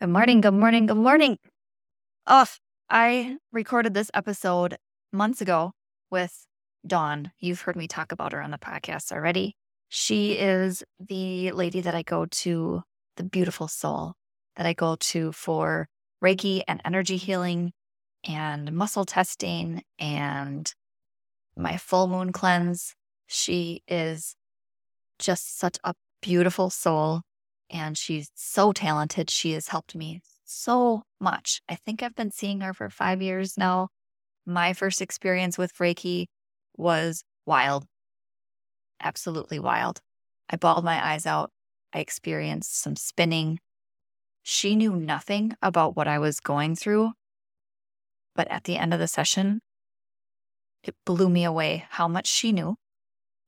Good morning, good morning, good morning. Oh, I recorded this episode months ago with Dawn. You've heard me talk about her on the podcast already. She is the lady that I go to, the beautiful soul that I go to for Reiki and energy healing and muscle testing and my full moon cleanse. She is just such a beautiful soul and she's so talented. She has helped me so much. I think I've been seeing her for five years now. My first experience with Reiki was wild, absolutely wild. I bawled my eyes out. I experienced some spinning. She knew nothing about what I was going through. But at the end of the session, it blew me away how much she knew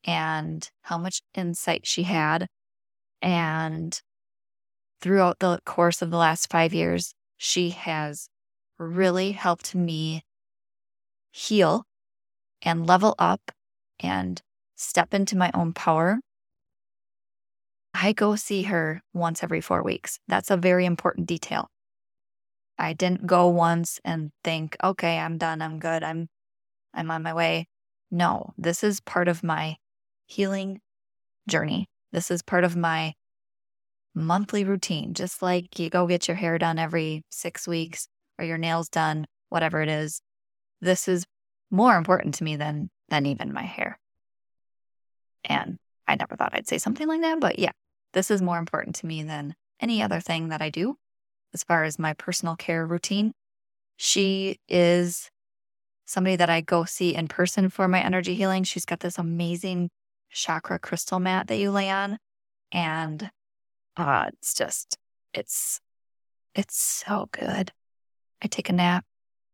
and how much insight she had. And throughout the course of the last five years, she has really helped me heal and level up and step into my own power. I go see her once every four weeks. That's a very important detail. I didn't go once and think, okay, I'm done, I'm good, I'm I'm on my way. No, this is part of my healing journey. This is part of my monthly routine, just like you go get your hair done every six weeks or your nails done, whatever it is. This is more important to me than than even my hair. And I never thought I'd say something like that, but yeah, this is more important to me than any other thing that I do as far as my personal care routine. She is somebody that I go see in person for my energy healing. She's got this amazing chakra crystal mat that you lay on. And uh, it's just, it's, it's so good. I take a nap.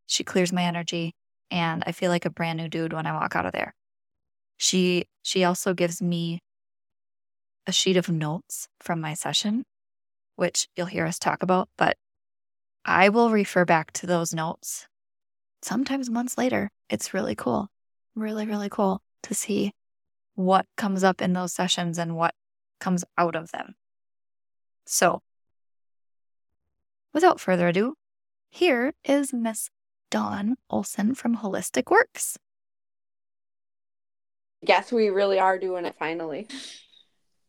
She clears my energy and I feel like a brand new dude when I walk out of there. She, she also gives me a sheet of notes from my session, which you'll hear us talk about, but I will refer back to those notes sometimes months later. It's really cool. Really, really cool to see what comes up in those sessions and what comes out of them. So, without further ado, here is Miss Dawn Olson from Holistic Works. Guess we really are doing it finally.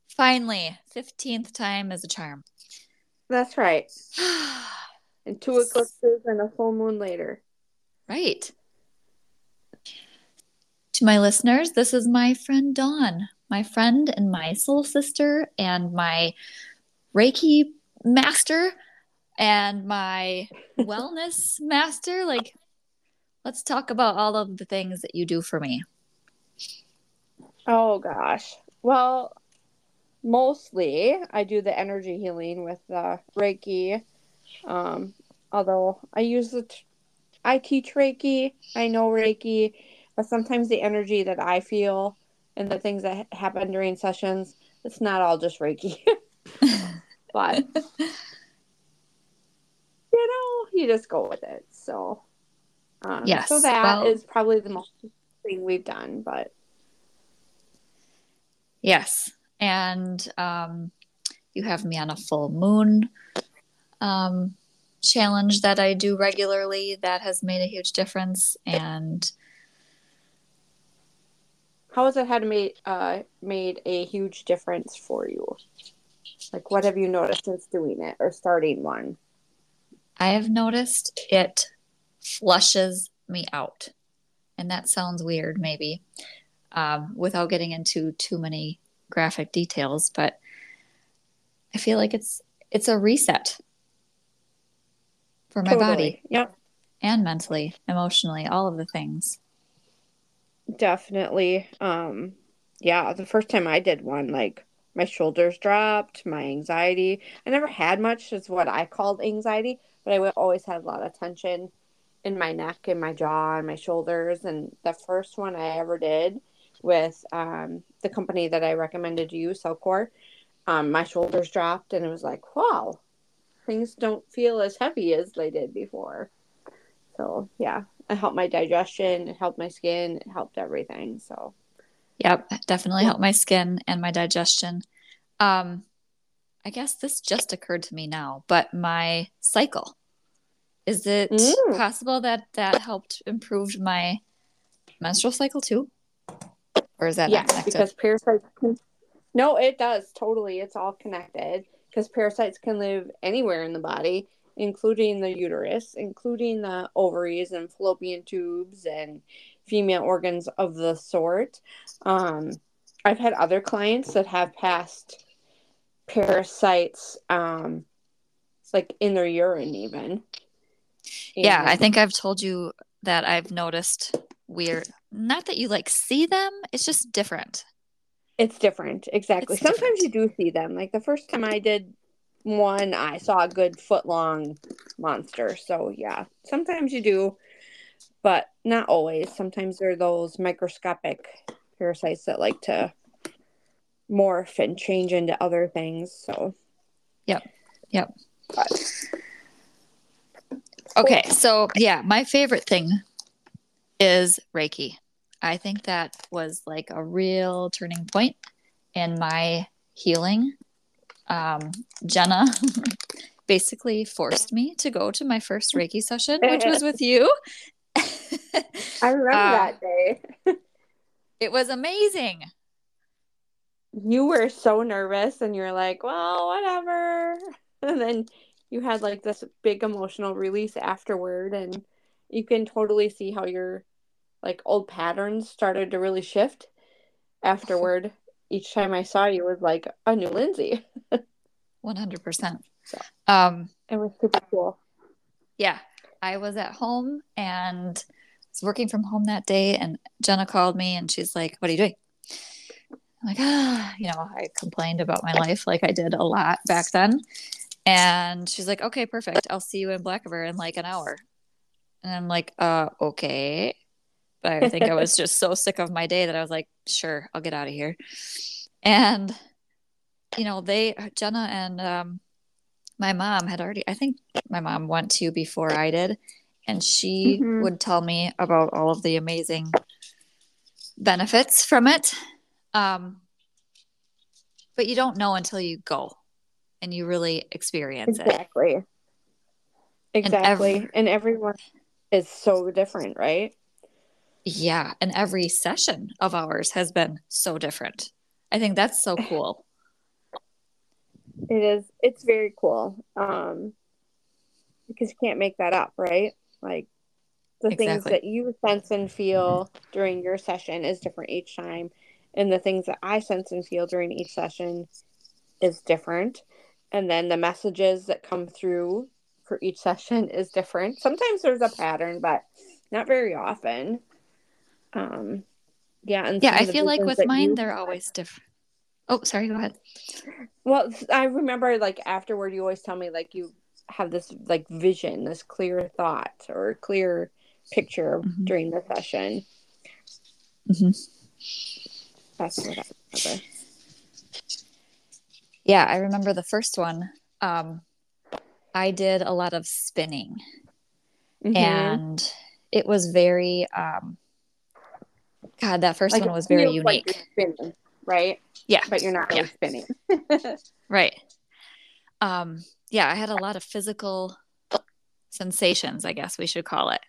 Finally, 15th time is a charm. That's right. and two eclipses and a full moon later. Right. To my listeners, this is my friend Dawn, my friend and my soul sister, and my Reiki master, and my wellness master. Like, let's talk about all of the things that you do for me. Oh, gosh. Well, mostly I do the energy healing with the Reiki. Um, although I use the t- I teach Reiki, I know Reiki, but sometimes the energy that I feel and the things that happen during sessions, it's not all just Reiki. but you know, you just go with it. So um, yes, so that well, is probably the most thing we've done, but yes, and um, you have me on a full moon um, challenge that I do regularly that has made a huge difference. And how has it had made uh, made a huge difference for you? Like, what have you noticed since doing it or starting one? I have noticed it flushes me out, and that sounds weird, maybe, um, without getting into too many graphic details. But I feel like it's it's a reset for my totally. body. Yep. And mentally, emotionally, all of the things. Definitely. Um yeah, the first time I did one like my shoulders dropped, my anxiety. I never had much is what I called anxiety, but I always had a lot of tension in my neck and my jaw and my shoulders and the first one I ever did with um, the company that I recommended to you, Cellcore, um, my shoulders dropped and it was like, wow, things don't feel as heavy as they did before. So yeah, it helped my digestion, it helped my skin, it helped everything. So Yep, definitely helped my skin and my digestion. Um I guess this just occurred to me now, but my cycle. Is it Mm. possible that that helped improve my menstrual cycle too? Or is that yeah, because parasites can. No, it does totally. It's all connected because parasites can live anywhere in the body, including the uterus, including the ovaries and fallopian tubes and female organs of the sort. Um, I've had other clients that have passed parasites, um, like in their urine, even. yeah, I think I've told you that I've noticed weird. Not that you like see them, it's just different. It's different, exactly. It's Sometimes different. you do see them. Like the first time I did one, I saw a good foot long monster. So yeah, sometimes you do, but not always. Sometimes there are those microscopic parasites that like to morph and change into other things. So Yep. Yep. but Okay, so yeah, my favorite thing is Reiki. I think that was like a real turning point in my healing. Um, Jenna basically forced me to go to my first Reiki session, which was with you. I remember Uh, that day. it was amazing. You were so nervous, and you're like, "Well, whatever," and then you had like this big emotional release afterward, and you can totally see how your like old patterns started to really shift afterward. Each time I saw you was like a new Lindsay. 100%. So. Um, It was super cool. yeah, I was at home and was working from home that day, and Jenna called me and she's like, What are you doing? I'm like, ah, you know, I complained about my life like I did a lot back then. And she's like, Okay, perfect. I'll see you in Black River in like an hour. And I'm like, uh, okay. But I think I was just so sick of my day that I was like, sure, I'll get out of here. And you know, they Jenna and um my mom had already I think my mom went to before I did and she Mhm. would tell me about all of the amazing benefits from it. Um but you don't know until you go and you really experience it. Exactly. Exactly. every- and everyone is so different, right? Yeah, and every session of ours has been so different. I think that's so cool. It is. It's very cool. Um, because you can't make that up, right? Like the things that you sense and feel during your session is different each time, and the things that I sense and feel during each session is different. And then the messages that come through for each session is different. Sometimes there's a pattern, but not very often. Um, yeah, and Yeah, I feel like with mine you- they're always different. Oh, sorry, go ahead. Well, I remember like afterward, you always tell me like you have this like vision, this clear thought or clear picture Mhm. during the session. Mhm. That's what I remember. Yeah, I remember the first one. Um, I did a lot of spinning, Mhm. and it was very. Um, God, that first Like, one was very feels like unique. you're spinning, right? Yeah, But you're not really spinning. right. Um, yeah, I had a lot of physical sensations, I guess we should call it.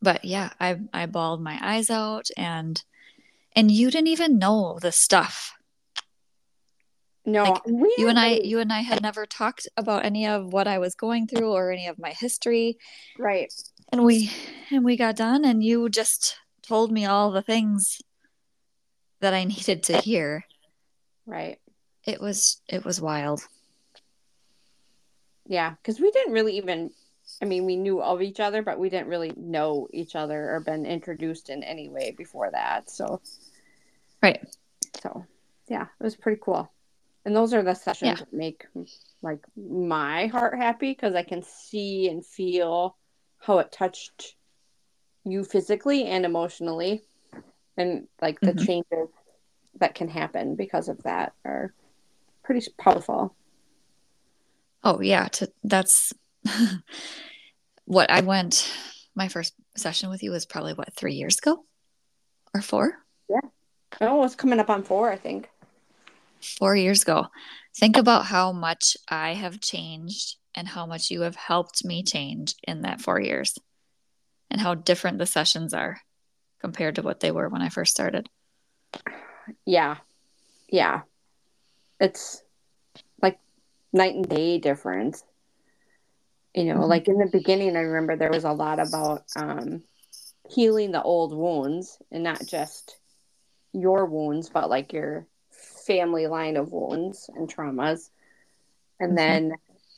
But yeah, I I bawled my eyes out, and and you didn't even know the stuff. No, Like, we you and I you and I had never talked about any of what I was going through or any of my history right. and we and we got done and you just told me all the things that I needed to hear. Right. It was it was wild. Yeah, because we didn't really even. I mean, we knew of each other, but we didn't really know each other or been introduced in any way before that. So, Right. so yeah, it was pretty cool. And those are the sessions Yeah. that make like my heart happy because I can see and feel how it touched you physically and emotionally, and like the Mhm. changes that can happen because of that are pretty powerful. Oh yeah, to, that's what I went my first session with you was probably what 3 years ago or 4? Yeah. Oh, it's coming up on four, I think. four years ago. Think about how much I have changed and how much you have helped me change in that four years and how different the sessions are compared to what they were when I first started. Yeah. Yeah. It's night and day difference. You know, mm-hmm. like in the beginning, I remember there was a lot about um, healing the old wounds and not just your wounds, but like your family line of wounds and traumas. And mm-hmm. then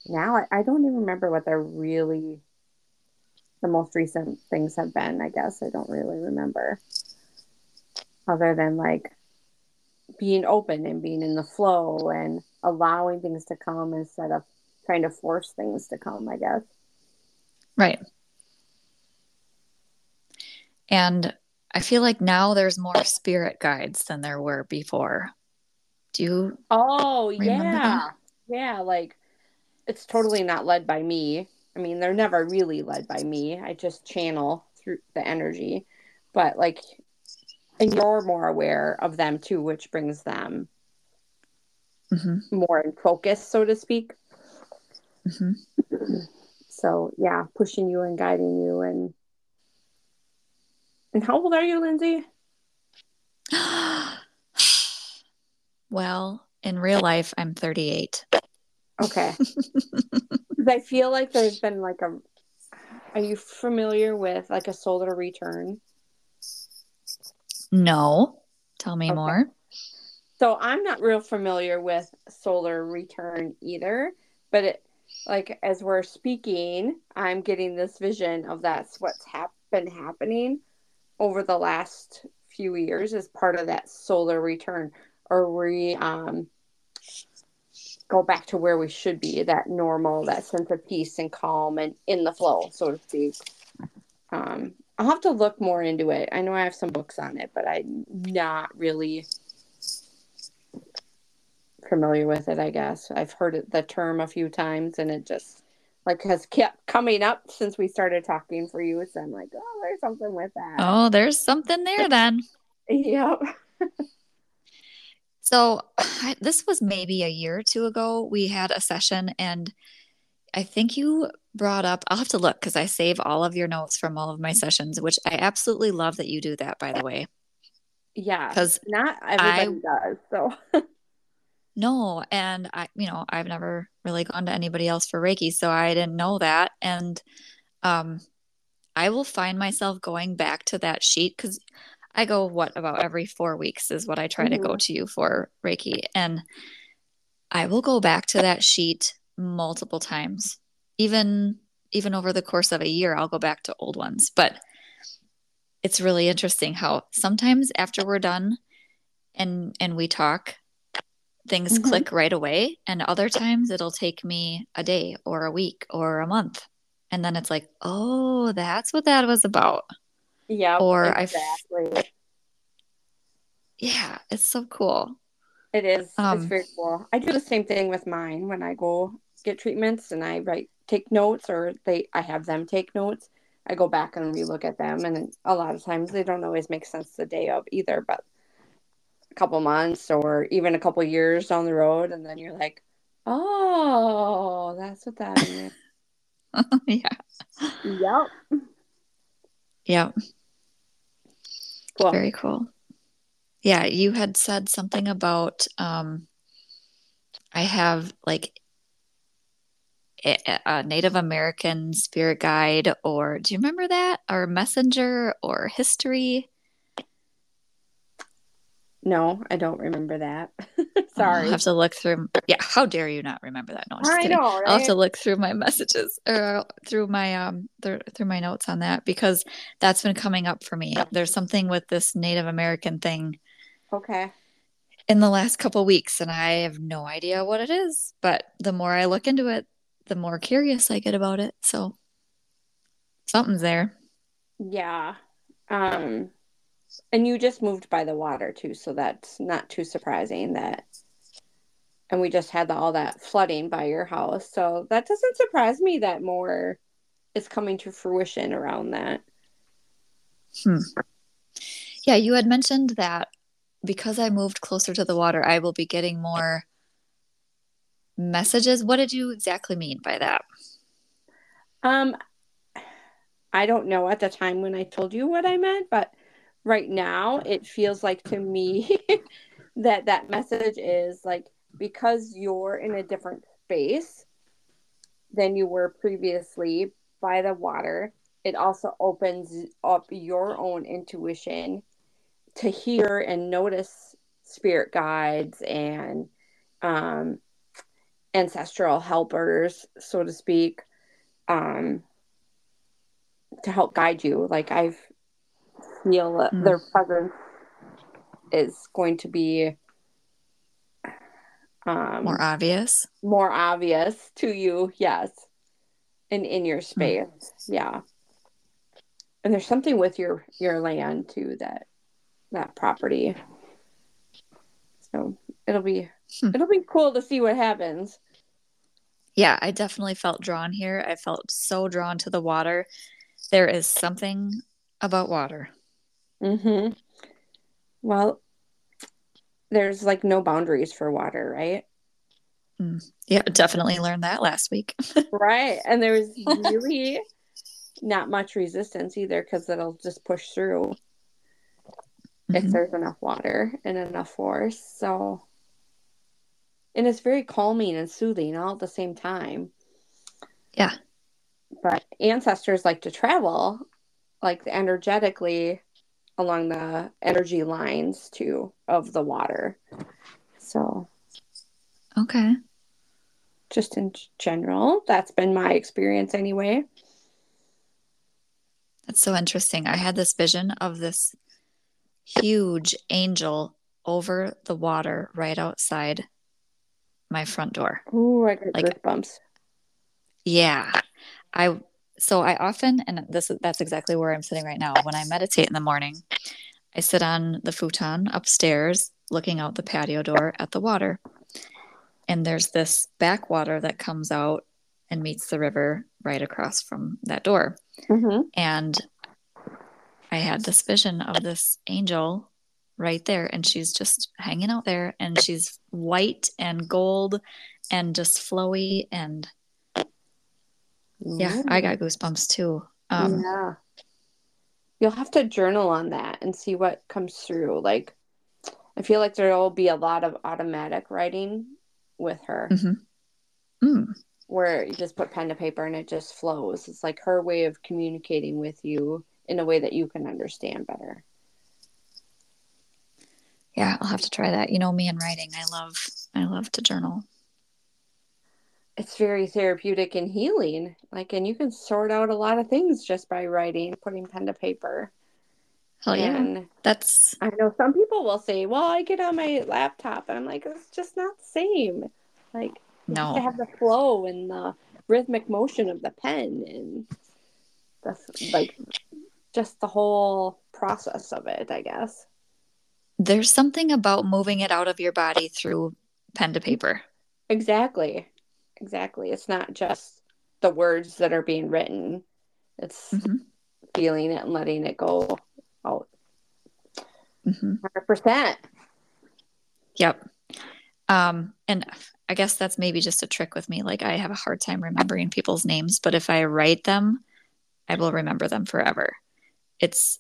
now I, I don't even remember what they're really the most recent things have been, I guess. I don't really remember. Other than like being open and being in the flow and allowing things to come instead of trying to force things to come, I guess. Right. And I feel like now there's more spirit guides than there were before. Do you? Oh, yeah. That? Yeah. Like it's totally not led by me. I mean, they're never really led by me. I just channel through the energy. But like, and you're more aware of them too, which brings them mm-hmm. more in focus, so to speak. Mm-hmm. So yeah, pushing you and guiding you and and how old are you, Lindsay? well, in real life, I'm 38. Okay. I feel like there's been like a. Are you familiar with like a solar return? No. Tell me okay. more. So I'm not real familiar with solar return either, but it like as we're speaking, I'm getting this vision of that's what's hap- been happening over the last few years as part of that solar return or we um go back to where we should be that normal that sense of peace and calm and in the flow so to speak. Um i'll have to look more into it. I know i have some books on it but i'm not really familiar with it i guess i've heard it, the term a few times and it just like has kept coming up since we started talking for you so i'm like oh there's something with that oh there's something there then yep So this was maybe a year or two ago. We had a session, and I think you brought up. I'll have to look because I save all of your notes from all of my sessions, which I absolutely love that you do that. By the way, yeah, because not everybody I, does. So no, and I, you know, I've never really gone to anybody else for Reiki, so I didn't know that, and um, I will find myself going back to that sheet because I go what about every four weeks is what I try mm-hmm. to go mm-hmm. to you for Reiki. And I will go back to that sheet multiple times. Even even over the course of a year, I'll go back to old ones. But it's really interesting how sometimes after we're done and and we talk, things mm-hmm. click right away. And other times it'll take me a day or a week or a month. And then it's like, oh, that's what that was about. Yeah. Or exactly. I. Yeah, it's so cool. It is. Um, it's very cool. I do the same thing with mine when I go get treatments and I write take notes or they I have them take notes. I go back and relook at them and a lot of times they don't always make sense the day of either, but couple months or even a couple years down the road and then you're like, Oh, that's what that is. yeah. Yep. Yep. Cool. Very cool. Yeah, you had said something about um I have like a, a Native American spirit guide or do you remember that? Or messenger or history? No, I don't remember that. Sorry. I'll have to look through. Yeah, how dare you not remember that? No, i know. Right? I'll have to look through my messages or through my um through, through my notes on that because that's been coming up for me. There's something with this Native American thing. Okay. In the last couple weeks, and I have no idea what it is. But the more I look into it, the more curious I get about it. So something's there. Yeah. Um and you just moved by the water too, so that's not too surprising that. And we just had the, all that flooding by your house, so that doesn't surprise me that more is coming to fruition around that. Hmm. Yeah, you had mentioned that because I moved closer to the water, I will be getting more messages. What did you exactly mean by that? Um, I don't know at the time when I told you what I meant, but right now it feels like to me that that message is like because you're in a different space than you were previously by the water, it also opens up your own intuition to hear and notice spirit guides and um, ancestral helpers, so to speak, um, to help guide you. Like I feel mm. their presence is going to be um, more obvious. More obvious to you, yes, and in your space, mm. yeah. And there's something with your your land too that that property. So it'll be hmm. it'll be cool to see what happens. Yeah, I definitely felt drawn here. I felt so drawn to the water. There is something about water. Mhm. Well, there's like no boundaries for water, right? Mm. Yeah, definitely learned that last week. right. And there's really not much resistance either because it'll just push through mm-hmm. if there's enough water and enough force. So, and it's very calming and soothing all at the same time. Yeah. But ancestors like to travel like energetically along the energy lines too of the water. So, okay. Just in general, that's been my experience anyway. That's so interesting. I had this vision of this huge angel over the water right outside my front door. Ooh, I got like, goosebumps. Yeah. I so I often, and this is that's exactly where I'm sitting right now. When I meditate in the morning, I sit on the futon upstairs, looking out the patio door at the water. And there's this backwater that comes out and meets the river right across from that door. Mm-hmm. And I had this vision of this angel right there, and she's just hanging out there, and she's white and gold and just flowy and yeah, I got goosebumps too. Um, yeah. You'll have to journal on that and see what comes through. Like, I feel like there will be a lot of automatic writing with her. Mm-hmm. Mm. Where you just put pen to paper and it just flows. It's like her way of communicating with you in a way that you can understand better. Yeah, I'll have to try that. You know me and writing. I love I love to journal it's very therapeutic and healing. Like, and you can sort out a lot of things just by writing, putting pen to paper. Hell and yeah. That's. I know some people will say, well, I get on my laptop. And I'm like, it's just not the same. Like, no. to have the flow and the rhythmic motion of the pen and the, like, just the whole process of it, I guess. There's something about moving it out of your body through pen to paper. Exactly exactly. It's not just the words that are being written. It's mm-hmm. feeling it and letting it go out. Mm-hmm. 100%. Yep. Um, and I guess that's maybe just a trick with me. Like I have a hard time remembering people's names, but if I write them, I will remember them forever. It's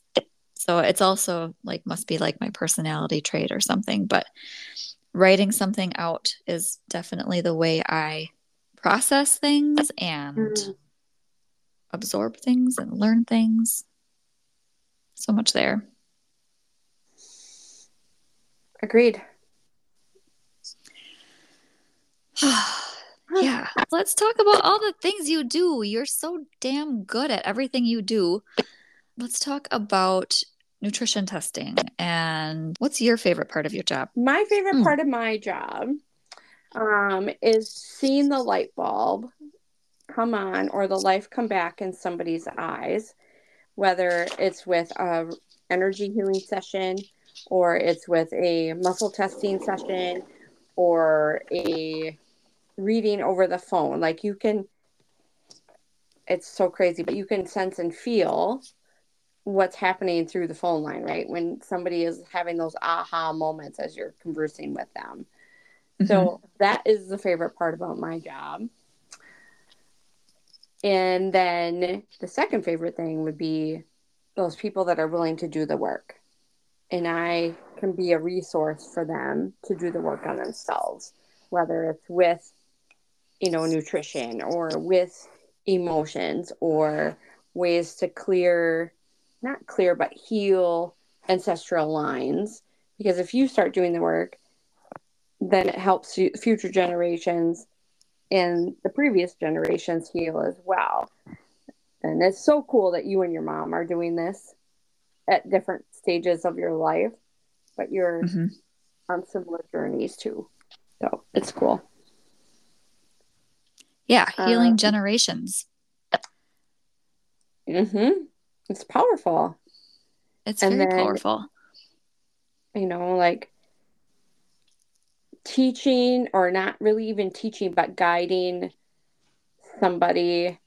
so it's also like must be like my personality trait or something, but writing something out is definitely the way I process things and mm. absorb things and learn things. So much there. Agreed. yeah. Let's talk about all the things you do. You're so damn good at everything you do. Let's talk about nutrition testing and what's your favorite part of your job? My favorite mm. part of my job um, is seeing the light bulb come on or the life come back in somebody's eyes, whether it's with a energy healing session or it's with a muscle testing session or a reading over the phone. Like you can, it's so crazy, but you can sense and feel what's happening through the phone line, right? When somebody is having those aha moments as you're conversing with them. Mm-hmm. So that is the favorite part about my job. And then the second favorite thing would be those people that are willing to do the work. And I can be a resource for them to do the work on themselves, whether it's with, you know, nutrition or with emotions or ways to clear, not clear, but heal ancestral lines. Because if you start doing the work, then it helps future generations and the previous generations heal as well. And it's so cool that you and your mom are doing this at different stages of your life, but you're mm-hmm. on similar journeys too. So it's cool. Yeah, healing um, generations. Mm-hmm. It's powerful. It's and very then, powerful. You know, like teaching or not really even teaching, but guiding somebody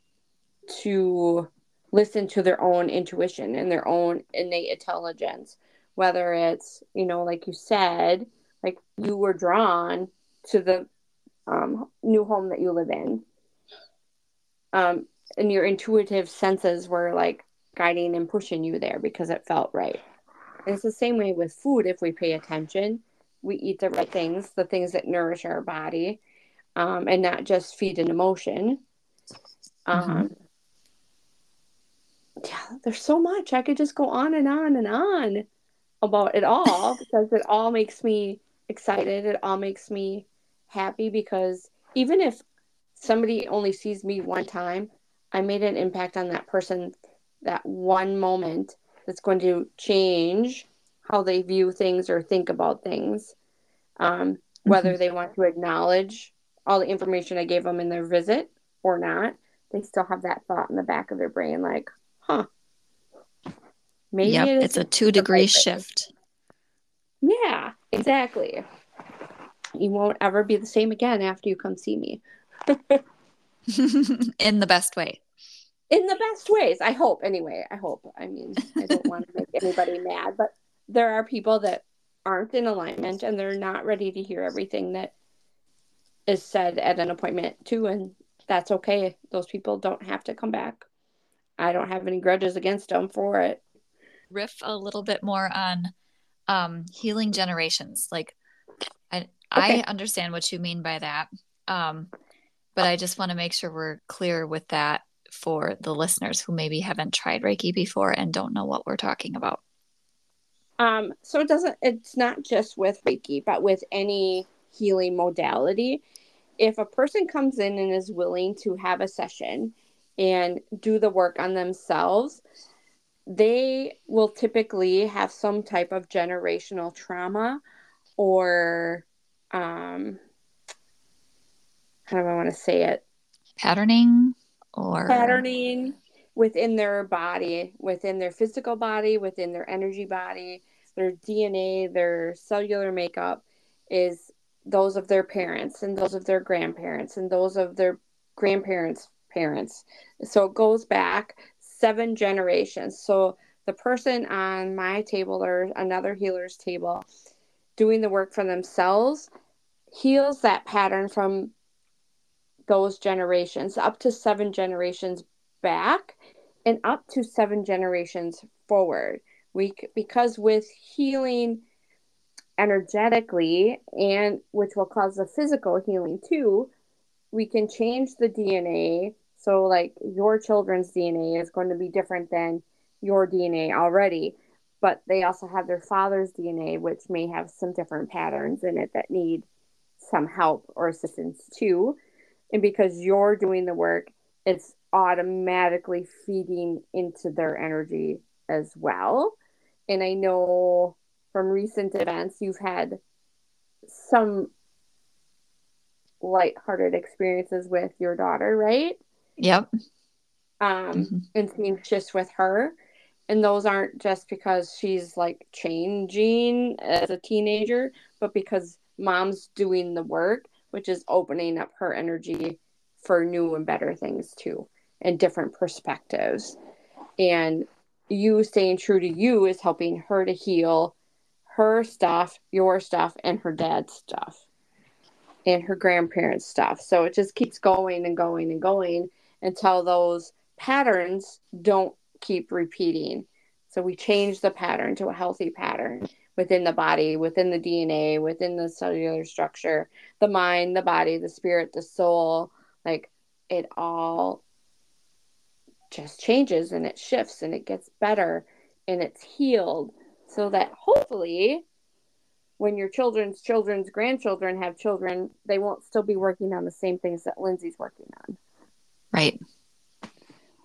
to listen to their own intuition and their own innate intelligence. Whether it's, you know, like you said, like you were drawn to the um, new home that you live in. Um, and your intuitive senses were like guiding and pushing you there because it felt right. And it's the same way with food if we pay attention we eat the right things, the things that nourish our body, um, and not just feed an emotion. Mm-hmm. Um, yeah, there's so much. I could just go on and on and on about it all because it all makes me excited. It all makes me happy because even if somebody only sees me one time, I made an impact on that person that one moment that's going to change how they view things or think about things. Um, whether mm-hmm. they want to acknowledge all the information I gave them in their visit or not, they still have that thought in the back of their brain, like, huh. Maybe yep, it it's a two degree shift. Yeah, exactly. You won't ever be the same again after you come see me. in the best way. In the best ways, I hope. Anyway, I hope. I mean, I don't want to make anybody mad, but there are people that aren't in alignment and they're not ready to hear everything that is said at an appointment too and that's okay. Those people don't have to come back. I don't have any grudges against them for it. Riff a little bit more on um, healing generations. Like i okay. i understand what you mean by that um, but i just want to make sure we're clear with that for the listeners who maybe haven't tried reiki before and don't know what we're talking about um, so it doesn't, it's not just with Reiki, but with any healing modality. If a person comes in and is willing to have a session and do the work on themselves, they will typically have some type of generational trauma or, um, how do I want to say it? Patterning or patterning within their body, within their physical body, within their energy body, their DNA, their cellular makeup is those of their parents and those of their grandparents and those of their grandparents' parents. So it goes back seven generations. So the person on my table or another healer's table doing the work for themselves heals that pattern from those generations up to seven generations back and up to seven generations forward. We because with healing energetically and which will cause the physical healing too we can change the dna so like your children's dna is going to be different than your dna already but they also have their father's dna which may have some different patterns in it that need some help or assistance too. And because you're doing the work it's automatically feeding into their energy as well and I know from recent events you've had some light-hearted experiences with your daughter, right? Yep. Um, mm-hmm. and seeing shifts with her. And those aren't just because she's like changing as a teenager, but because mom's doing the work, which is opening up her energy for new and better things too, and different perspectives. And you staying true to you is helping her to heal her stuff, your stuff, and her dad's stuff, and her grandparents' stuff. So it just keeps going and going and going until those patterns don't keep repeating. So we change the pattern to a healthy pattern within the body, within the DNA, within the cellular structure, the mind, the body, the spirit, the soul. Like it all just changes and it shifts and it gets better and it's healed so that hopefully when your children's children's grandchildren have children, they won't still be working on the same things that Lindsay's working on. Right.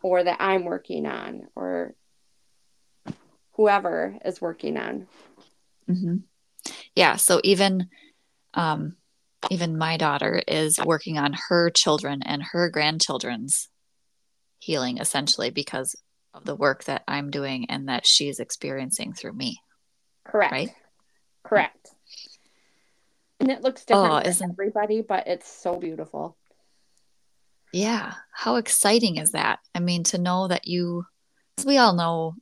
Or that I'm working on, or whoever is working on. Mm-hmm. Yeah. So even, um, even my daughter is working on her children and her grandchildren's healing essentially because of the work that I'm doing and that she's experiencing through me. Correct. Right? Correct. And it looks different oh, isn't... everybody, but it's so beautiful. Yeah. How exciting is that? I mean, to know that you, we all know,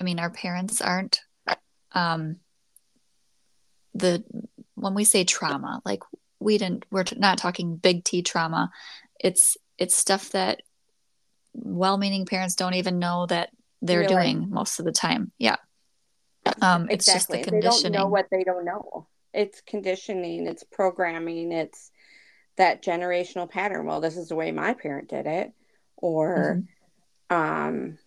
I mean, our parents aren't, um, the, when we say trauma, like we didn't, we're not talking big T trauma. It's, it's stuff that well-meaning parents don't even know that they're doing most of the time. Yeah. Um, exactly. It's just the conditioning. They don't know what they don't know. It's conditioning. It's programming. It's that generational pattern. Well, this is the way my parent did it, or, mm-hmm. um,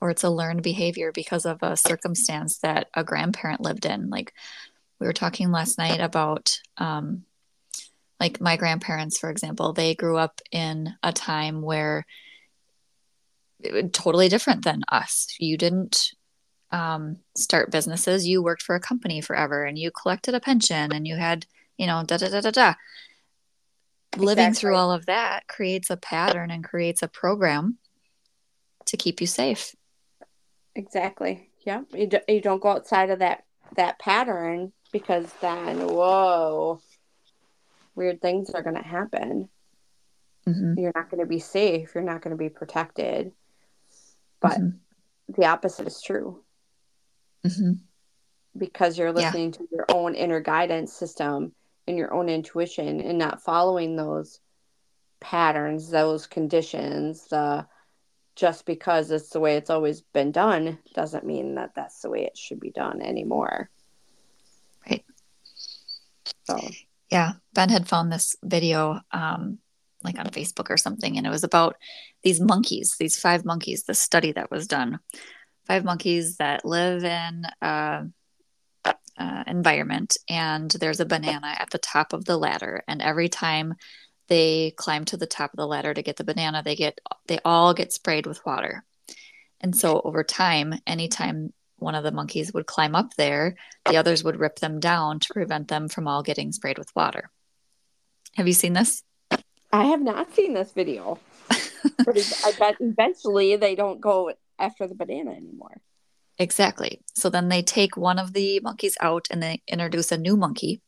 or it's a learned behavior because of a circumstance that a grandparent lived in. Like we were talking last night about um, like my grandparents for example they grew up in a time where totally different than us. You didn't um, start businesses. You worked for a company forever and you collected a pension and you had you know da da da da da. Living exactly. through all of that creates a pattern and creates a program to keep you safe. Exactly. Yeah you, do, you don't go outside of that that pattern because then whoa weird things are going to happen. Mm-hmm. You're not going to be safe. You're not going to be protected. But mm-hmm. the opposite is true. Mm-hmm. Because you're listening yeah. to your own inner guidance system and your own intuition and not following those patterns, those conditions, the just because it's the way it's always been done doesn't mean that that's the way it should be done anymore. Right. So yeah, Ben had found this video um, like on Facebook or something, and it was about these monkeys, these five monkeys, the study that was done. Five monkeys that live in uh, uh, environment, and there's a banana at the top of the ladder, and every time they climb to the top of the ladder to get the banana, they get they all get sprayed with water. And so over time, anytime one of the monkeys would climb up there, the others would rip them down to prevent them from all getting sprayed with water. Have you seen this? I have not seen this video. but I bet eventually they don't go after the banana anymore. Exactly. So then they take one of the monkeys out and they introduce a new monkey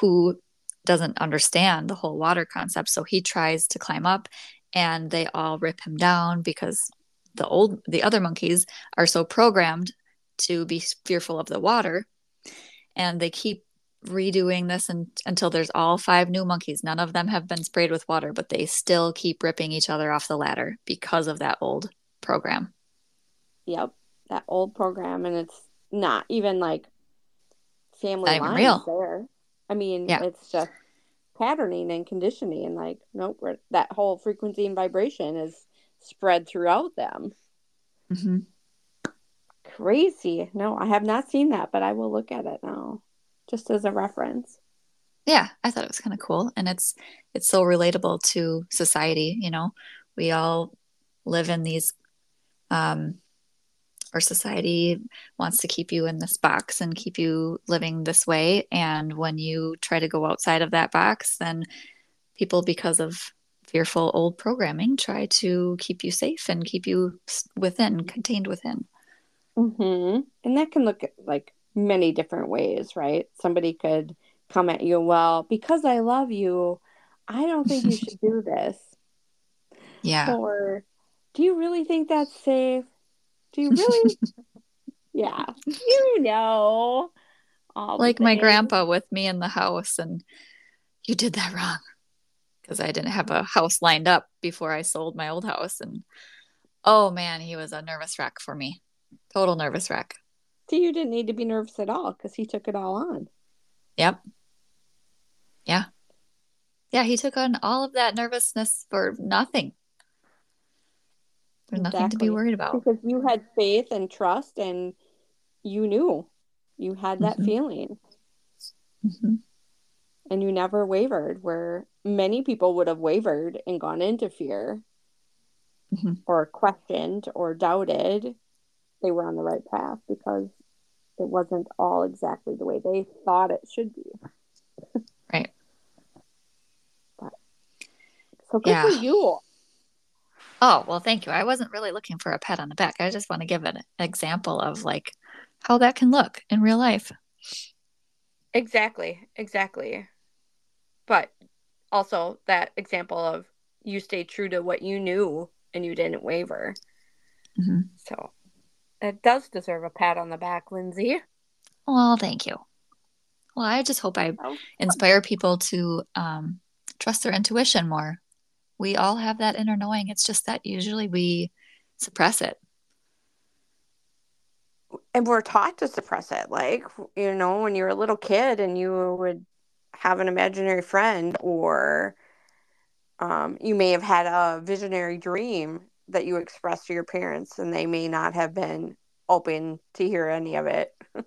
who doesn't understand the whole water concept. So he tries to climb up and they all rip him down because the old the other monkeys are so programmed to be fearful of the water. And they keep redoing this and, until there's all five new monkeys. None of them have been sprayed with water, but they still keep ripping each other off the ladder because of that old program. Yep, that old program, and it's not even like family not real. there. I mean, yeah. it's just patterning and conditioning, and like, nope, that whole frequency and vibration is spread throughout them. Mm-hmm crazy. No, I have not seen that, but I will look at it now just as a reference. Yeah, I thought it was kind of cool and it's it's so relatable to society, you know. We all live in these um our society wants to keep you in this box and keep you living this way and when you try to go outside of that box then people because of fearful old programming try to keep you safe and keep you within contained within Mm-hmm. And that can look like many different ways, right? Somebody could come at you, well, because I love you, I don't think you should do this. Yeah. Or do you really think that's safe? Do you really? yeah. You know. like my grandpa with me in the house, and you did that wrong because I didn't have a house lined up before I sold my old house. And oh man, he was a nervous wreck for me. Total nervous wreck. See, you didn't need to be nervous at all because he took it all on. Yep. Yeah. Yeah, he took on all of that nervousness for nothing. There's exactly. nothing to be worried about. Because you had faith and trust and you knew. You had that mm-hmm. feeling. Mm-hmm. And you never wavered, where many people would have wavered and gone into fear mm-hmm. or questioned or doubted they were on the right path because it wasn't all exactly the way they thought it should be. right. But, so good yeah. for you. Oh, well, thank you. I wasn't really looking for a pat on the back. I just want to give an example of like how that can look in real life. Exactly. Exactly. But also that example of you stayed true to what you knew and you didn't waver. Mm-hmm. So it does deserve a pat on the back, Lindsay. Well, thank you. Well, I just hope I oh. inspire people to um, trust their intuition more. We all have that inner knowing. It's just that usually we suppress it. And we're taught to suppress it. Like, you know, when you're a little kid and you would have an imaginary friend, or um, you may have had a visionary dream that you express to your parents and they may not have been open to hear any of it.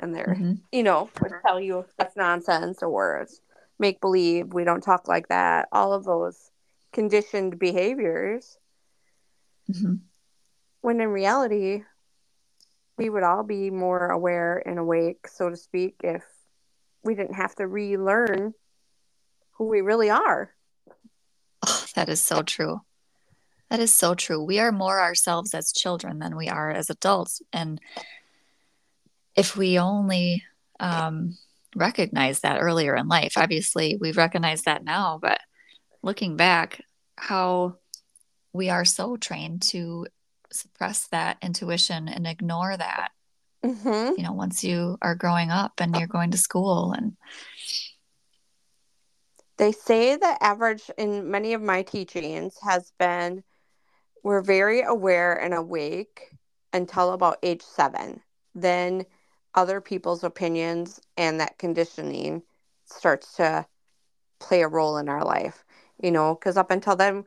And they're mm-hmm. you know would tell you that's nonsense or it's make believe we don't talk like that. All of those conditioned behaviors. Mm-hmm. when in reality we would all be more aware and awake so to speak if we didn't have to relearn who we really are. Oh, that is so true that is so true. We are more ourselves as children than we are as adults. And if we only um, recognize that earlier in life, obviously we've recognized that now, but looking back, how we are so trained to suppress that intuition and ignore that. Mm-hmm. You know, once you are growing up and you're going to school and they say the average in many of my teachings has been we're very aware and awake until about age seven. Then other people's opinions and that conditioning starts to play a role in our life, you know, because up until then,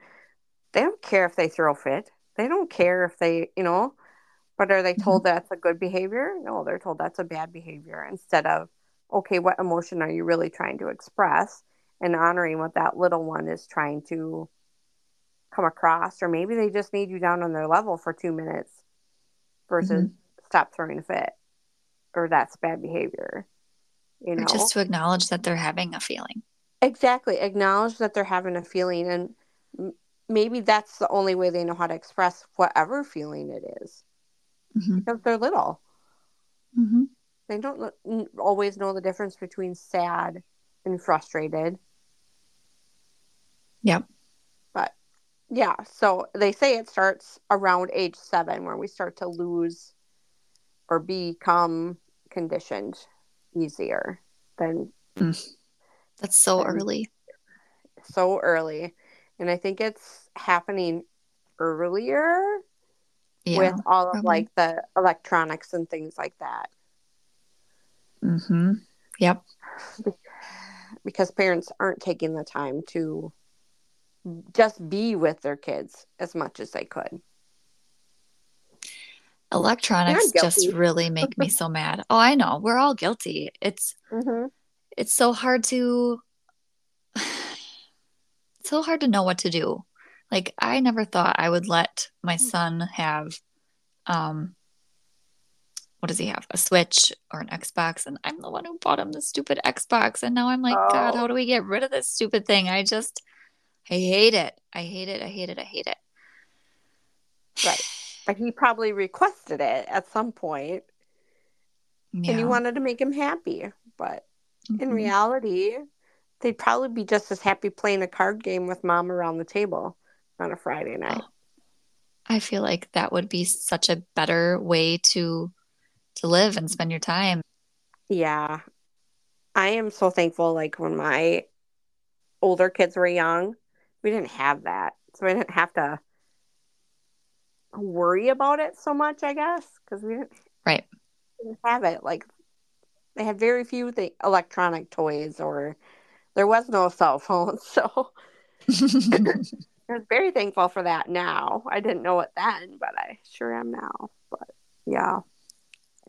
they don't care if they throw fit. They don't care if they, you know, but are they told mm-hmm. that's a good behavior? No, they're told that's a bad behavior instead of, okay, what emotion are you really trying to express and honoring what that little one is trying to come across, or maybe they just need you down on their level for two minutes versus mm-hmm. stop throwing a fit, or that's bad behavior. You know, or just to acknowledge that they're having a feeling. Exactly, acknowledge that they're having a feeling, and maybe that's the only way they know how to express whatever feeling it is. Mm-hmm. because they're little. Mm-hmm. They don't always know the difference between sad and frustrated. Yep yeah, so they say it starts around age seven where we start to lose or become conditioned easier than. Mm. That's so than, early. So early. And I think it's happening earlier yeah, with all probably. of like the electronics and things like that. Mm-hmm. Yep. Because parents aren't taking the time to just be with their kids as much as they could. Electronics just really make me so mad. Oh, I know. We're all guilty. It's mm-hmm. it's so hard to it's so hard to know what to do. Like I never thought I would let my son have um what does he have? A Switch or an Xbox? And I'm the one who bought him the stupid Xbox. And now I'm like, oh. God, how do we get rid of this stupid thing? I just I hate it. I hate it. I hate it. I hate it. Right. But he probably requested it at some point. Yeah. And you wanted to make him happy. But mm-hmm. in reality, they'd probably be just as happy playing a card game with mom around the table on a Friday night. Oh. I feel like that would be such a better way to to live and spend your time. Yeah. I am so thankful like when my older kids were young, we didn't have that. So I didn't have to worry about it so much, I guess, because we didn't, right. didn't have it. Like they had very few th- electronic toys or there was no cell phone. So I was very thankful for that now. I didn't know it then, but I sure am now. But yeah,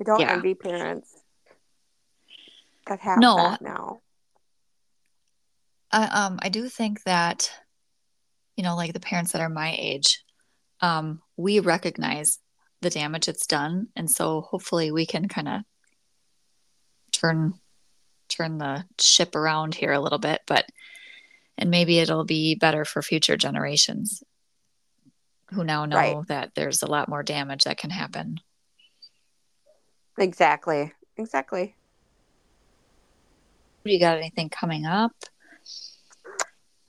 I don't Yeah. envy parents that have No. that now. I, um, I do think that, you know, like the parents that are my age, um, we recognize the damage it's done, and so hopefully we can kind of turn turn the ship around here a little bit, but and maybe it'll be better for future generations who now know Right. that there's a lot more damage that can happen. Exactly. Exactly. You got anything coming up?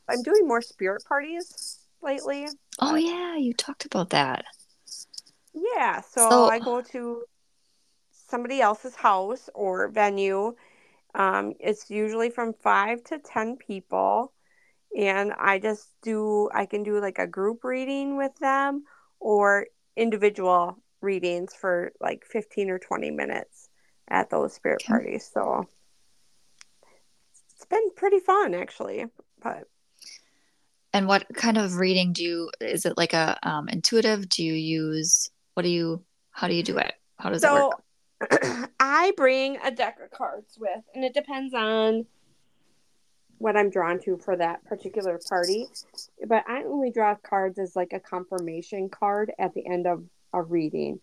I'm doing more spirit parties lately. Oh yeah, you talked about that. Yeah, so, So- I go to somebody else's house or venue. Um, it's usually from five to ten people, and I just do. I can do like a group reading with them or individual readings for like fifteen or twenty minutes at those spirit Okay. parties. So it's been pretty fun, actually. But And what kind of reading do you, is it like a um, intuitive? Do you use, what do you, how do you do it? How does it so work? I bring a deck of cards with, and it depends on what I'm drawn to for that particular party. But I only draw cards as like a confirmation card at the end of a reading.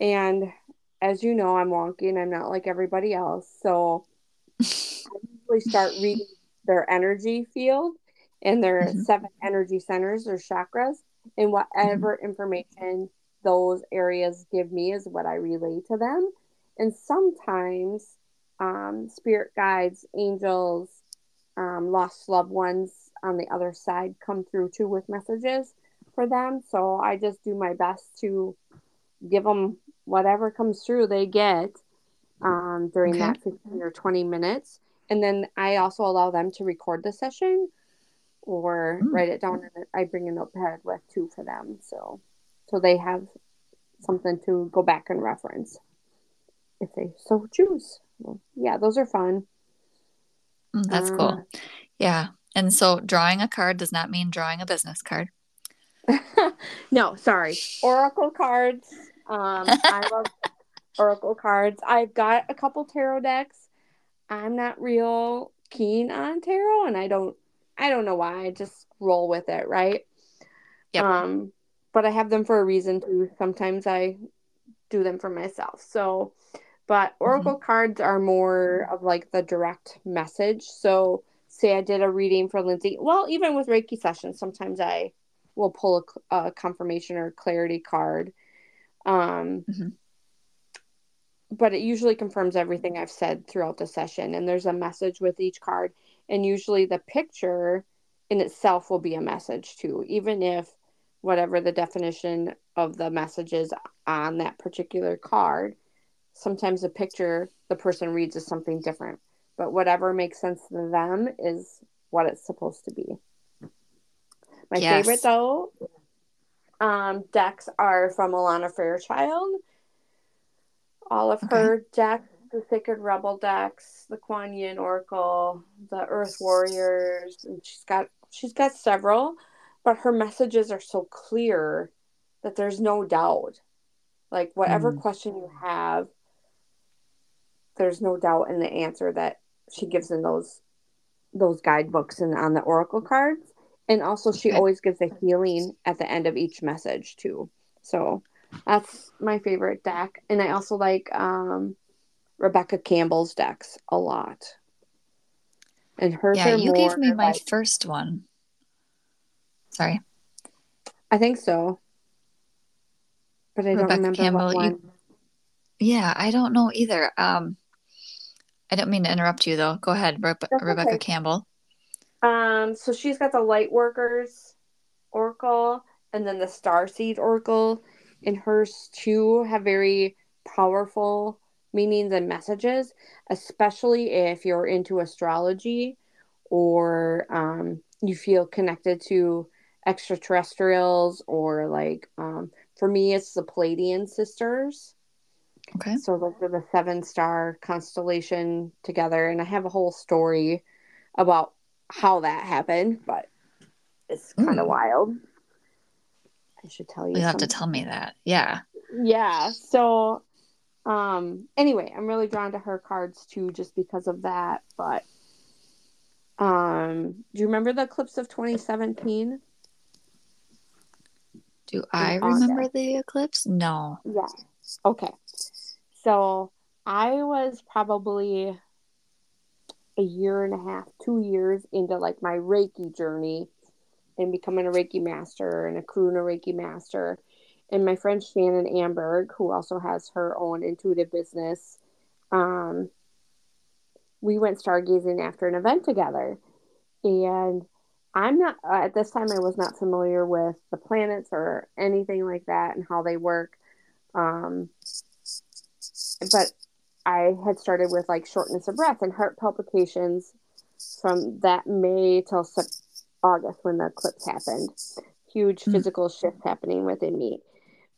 And as you know, I'm wonky and I'm not like everybody else. So I usually start reading their energy field and their Mhm. seven energy centers or chakras and whatever information those areas give me is what I relay to them. And sometimes um, spirit guides, angels, um, lost loved ones on the other side come through too with messages for them. So I just do my best to give them whatever comes through they get um, during Okay. that 15 or 20 minutes. And then I also allow them to record the session or Mm. write it down and I bring a notepad with two for them. So so they have something to go back and reference if they so choose. Well, yeah, those are fun. Mm, That's Uh, cool. Yeah. And so drawing a card does not mean drawing a business card. no, sorry. Oracle cards. Um, I love Oracle cards. I've got a couple tarot decks. I'm not real keen on tarot, and I don't. I don't know why. I just roll with it, right? Yep. Um, but I have them for a reason too. Sometimes I do them for myself. So, but Oracle cards are more of like the direct message. So, say I did a reading for Lindsay. Well, even with Reiki sessions, sometimes I will pull a, a confirmation or clarity card. Um, Mhm. But it usually confirms everything I've said throughout the session. And there's a message with each card. And usually the picture in itself will be a message too, even if whatever the definition of the message is on that particular card. Sometimes the picture the person reads is something different. But whatever makes sense to them is what it's supposed to be. My Yes. favorite though um, decks are from Alana Fairchild. All of Okay. her decks, the Sacred Rebel decks, the Kuan Yin Oracle, the Earth Warriors, and she's got she's got several, but her messages are so clear that there's no doubt. Like whatever Mm. question you have, there's no doubt in the answer that she gives in those those guidebooks and on the oracle cards. And also she always gives a healing at the end of each message too. So that's my favorite deck. And I also like um Rebecca Campbell's decks a lot. And hers Yeah, you gave me my like- first one. Sorry. I think so. But I don't remember Campbell, what you- one. Yeah, I don't know either. Um, I don't mean to interrupt you though. Go ahead, That's Rebecca okay. Campbell. Um, so she's got the Light Workers Oracle, and then the star seed oracle and hers too have very powerful meanings and messages, especially if you're into astrology or um, you feel connected to extraterrestrials or like um, for me it's the Pleiadian sisters. Okay. So those are the seven star constellation together, and I have a whole story about how that happened, but it's kind of wild. I should tell you. You have to tell me that. Yeah. yeah so um anyway i'm really drawn to her cards too just because of that but um do you remember the eclipse of 2017 Do I August. remember the eclipse? No. yeah okay so i was probably a year and a half two years into like my reiki journey and becoming a reiki master and a karuna reiki master and my friend Shannon Amberg, who also has her own intuitive business, um, we went stargazing after an event together. And I'm not, uh, at this time, I was not familiar with the planets or anything like that and how they work. Um, but I had started with like shortness of breath and heart palpitations from that May till August when the eclipse happened. Huge Mm. physical shift happening within me.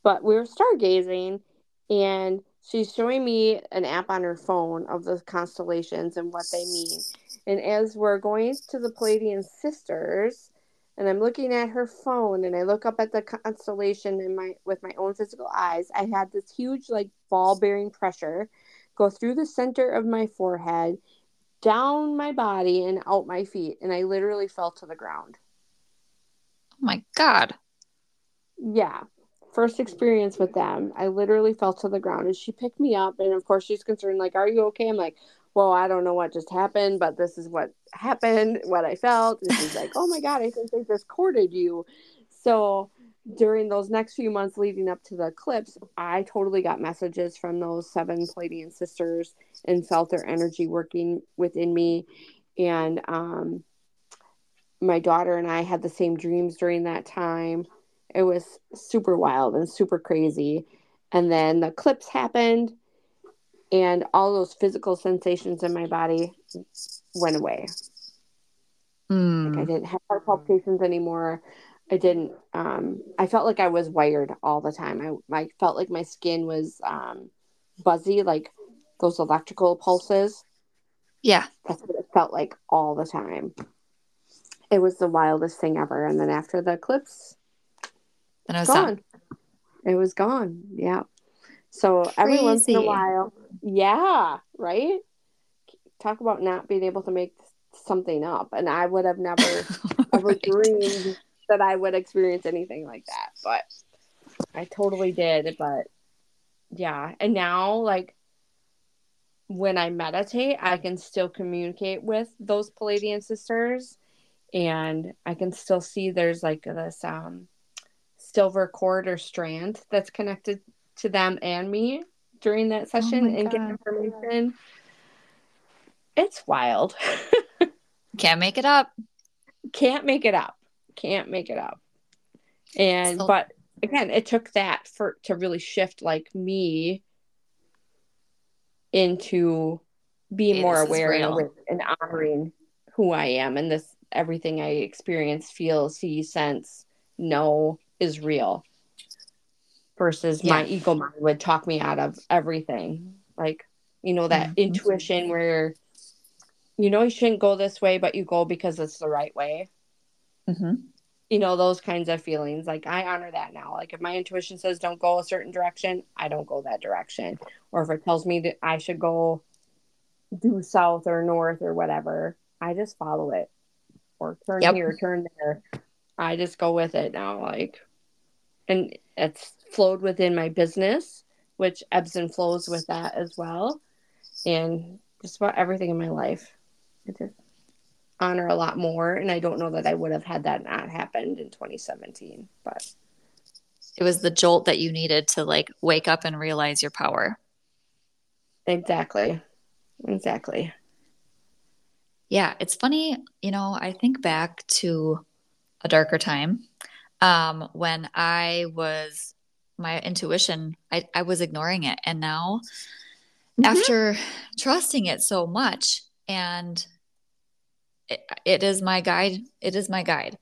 But we were stargazing, and she's showing me an app on her phone of the constellations and what they mean. And as we're going to the Pleiadian sisters, and I'm looking at her phone, and I look up at the constellation in my with my own physical eyes, I had this huge like ball bearing pressure go through the center of my forehead, down my body, and out my feet, and I literally fell to the ground. Oh my God. yeah first experience with them i literally fell to the ground and she picked me up. And of course she's concerned like are you okay? I'm like well i don't know what just happened but this is what happened what i felt. And she's like oh my god i think they just courted you. So during those next few months leading up to the eclipse i totally got messages from those seven pleiadian sisters and felt their energy working within me. And um my daughter and i had the same dreams during that time it was super wild and super crazy. And then the eclipse happened, and all those physical sensations in my body went away. Like I Mm. didn't have heart palpitations anymore. I didn't. Um, I felt like I was wired all the time. I, I felt like my skin was um, buzzy, like those electrical pulses. Yeah. That's what it felt like all the time. It was the wildest thing ever. And then after the eclipse, Then I was gone. done. It was gone. Yeah. So every once in a while, yeah, right. Talk about not being able to make something up, and I would have never ever Right. dreamed that I would experience anything like that, but I totally did. But yeah, and now like when I meditate, I can still communicate with those Pleiadian sisters, and I can still see there's like this um silver cord or strand that's connected to them and me during that oh session Oh my and get information. It's wild. Can't make it up. Can't make it up. Can't make it up. And So- but again, it took that for to really shift like me into being Okay, more aware and, aware and honoring who I am and this everything I experience, feel, see, sense, know is real. Versus my ego mind would talk me out of everything. Like, you know, that Mhm. intuition where you know you shouldn't go this way, but you go because it's the right way. hmm You know, those kinds of feelings. Like I honor that now. Like if my intuition says don't go a certain direction, I don't go that direction. Or if it tells me that I should go due south or north or whatever, I just follow it. Or turn Yep. here, turn there. I just go with it now. Like and it's flowed within my business, which ebbs and flows with that as well. And just about everything in my life. I just honor a lot more. And I don't know that I would have had that not happened in 2017. But It was the jolt that you needed to like wake up and realize your power. exactly. Exactly. Yeah, it's funny, you know, I think back to a darker time. um, when I was my intuition, I, I was ignoring it. And now, mm-hmm. after trusting it so much, and it, it is my guide, it is my guide.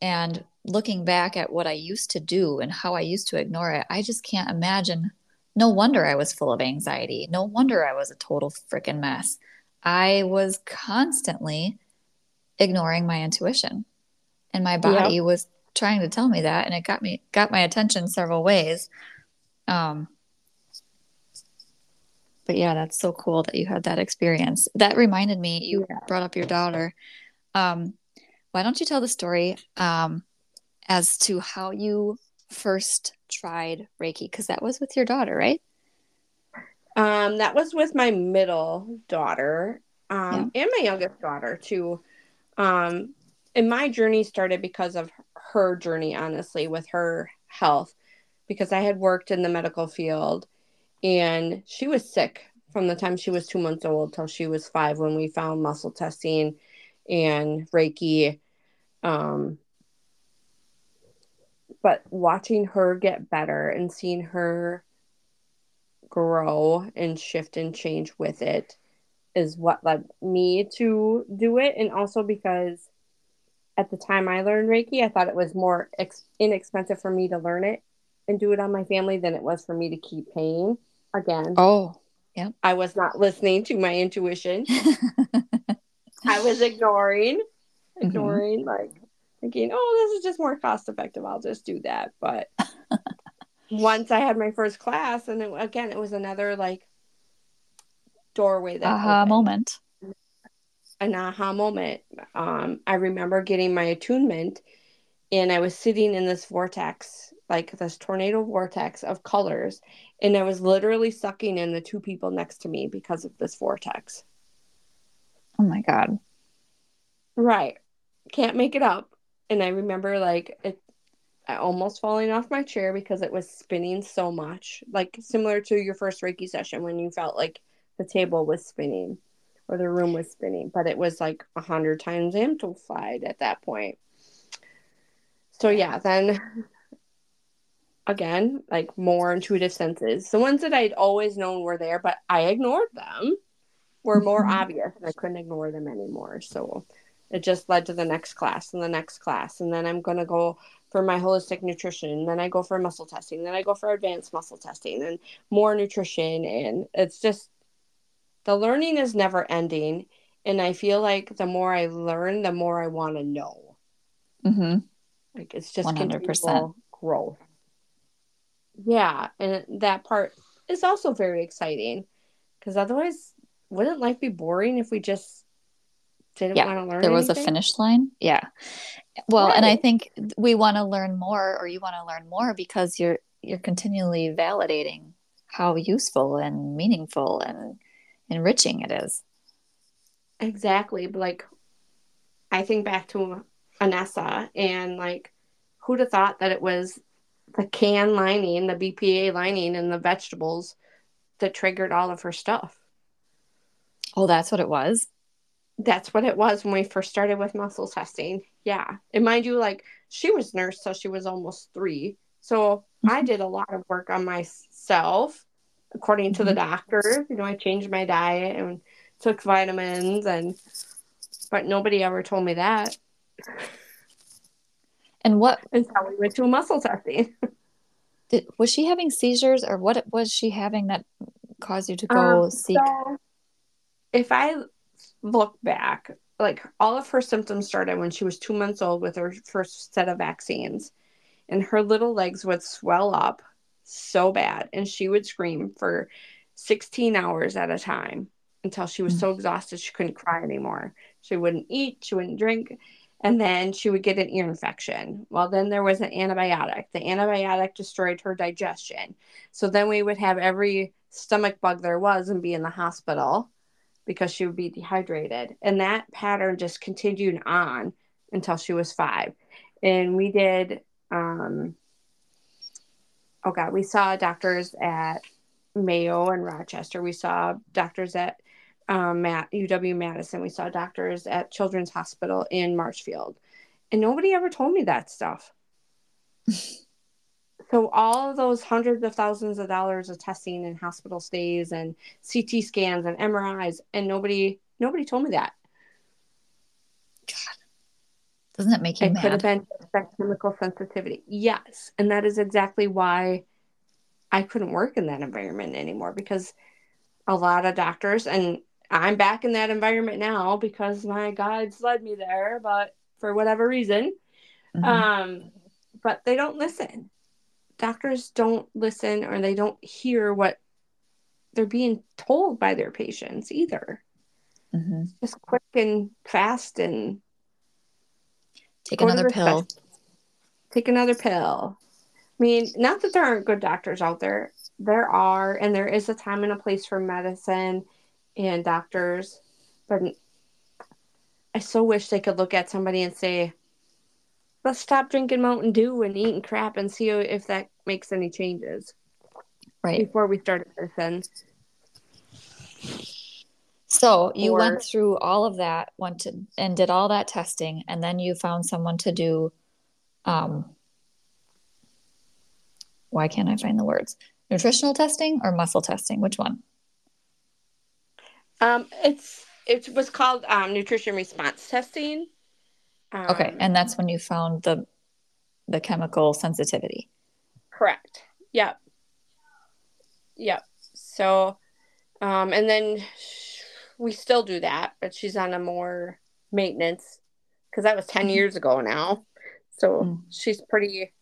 And looking back at what I used to do and how I used to ignore it, I just can't imagine. No wonder I was full of anxiety. No wonder I was a total freaking mess. I was constantly ignoring my intuition. And my body yep. was trying to tell me that and it got me got my attention several ways. Um but yeah, that's so cool that you had that experience. That reminded me, you yeah. brought up your daughter. Um, why don't you tell the story um, as to how you first tried Reiki? Because that was with your daughter, right? Um, that was with my middle daughter um, yeah. and my youngest daughter too. Um, and my journey started because of her journey, honestly, with her health, because I had worked in the medical field and she was sick from the time she was two months old till she was five when we found muscle testing and Reiki. Um, but watching her get better and seeing her grow and shift and change with it is what led me to do it. And also because at the time I learned Reiki, I thought it was more ex- inexpensive for me to learn it and do it on my family than it was for me to keep paying again. Oh, yeah. I was not listening to my intuition. I was ignoring, mm-hmm. ignoring, mm-hmm. like thinking, oh, this is just more cost effective. I'll just do that. But once I had my first class, and it, again, it was another like doorway that aha moment. An aha moment. Um, I remember getting my attunement, and I was sitting in this vortex, like this tornado vortex of colors, and I was literally sucking in the two people next to me because of this vortex. Oh my god. Right. Can't make it up. And I remember like it I almost falling off my chair because it was spinning so much. Like similar to your first Reiki session when you felt like the table was spinning or the room was spinning, but it was like a hundred times amplified at that point. So yeah, then again, like more intuitive senses. The ones that I'd always known were there, but I ignored them, were more mm-hmm. obvious and I couldn't ignore them anymore. So it just led to the next class and the next class. And then I'm going to go for my holistic nutrition. Then I go for muscle testing. Then I go for advanced muscle testing and more nutrition. And it's just the learning is never ending. And I feel like the more I learn, the more I want to know. Mm-hmm. Like it's just 100% growth yeah and that part is also very exciting because otherwise wouldn't life be boring if we just didn't yeah, want to learn there was anything? a finish line yeah well right. and i think we want to learn more or you want to learn more because you're you're continually validating how useful and meaningful and enriching it is exactly like i think back to anessa and like who'd have thought that it was the can lining, the BPA lining, and the vegetables that triggered all of her stuff. Oh, that's what it was. That's what it was when we first started with muscle testing. Yeah. And mind you, like she was nursed so she was almost three. So mm-hmm. I did a lot of work on myself according to mm-hmm. the doctor. You know, I changed my diet and took vitamins and but nobody ever told me that. And what? Until we went to a muscle testing. Did, was she having seizures or what was she having that caused you to go um, seek? So if I look back, like all of her symptoms started when she was two months old with her first set of vaccines, and her little legs would swell up so bad, and she would scream for 16 hours at a time until she was mm-hmm. so exhausted she couldn't cry anymore. She wouldn't eat, she wouldn't drink and then she would get an ear infection. Well, then there was an antibiotic. The antibiotic destroyed her digestion. So then we would have every stomach bug there was and be in the hospital because she would be dehydrated. And that pattern just continued on until she was five. And we did, um, oh God, we saw doctors at Mayo and Rochester. We saw doctors at um, UW Madison. We saw doctors at Children's Hospital in Marshfield. And nobody ever told me that stuff. so all of those hundreds of thousands of dollars of testing and hospital stays and CT scans and MRIs and nobody nobody told me that. God. Doesn't that make you it mad? could have been that chemical sensitivity. Yes. And that is exactly why I couldn't work in that environment anymore because a lot of doctors and I'm back in that environment now because my guides led me there, but for whatever reason. Mm-hmm. Um, but they don't listen. Doctors don't listen or they don't hear what they're being told by their patients either. Mm-hmm. Just quick and fast and take another pill. Take another pill. I mean, not that there aren't good doctors out there. There are, and there is a time and a place for medicine and doctors, but I so wish they could look at somebody and say, let's stop drinking Mountain Dew and eating crap and see if that makes any changes. Right. Before we started this. So you or, went through all of that, went to and did all that testing, and then you found someone to do um why can't I find the words? Nutritional testing or muscle testing? Which one? Um, it's it was called um, nutrition response testing. Um, okay, and that's when you found the the chemical sensitivity. Correct. Yep. Yep. So, um, and then we still do that, but she's on a more maintenance because that was 10 mm-hmm. years ago now. So mm. she's pretty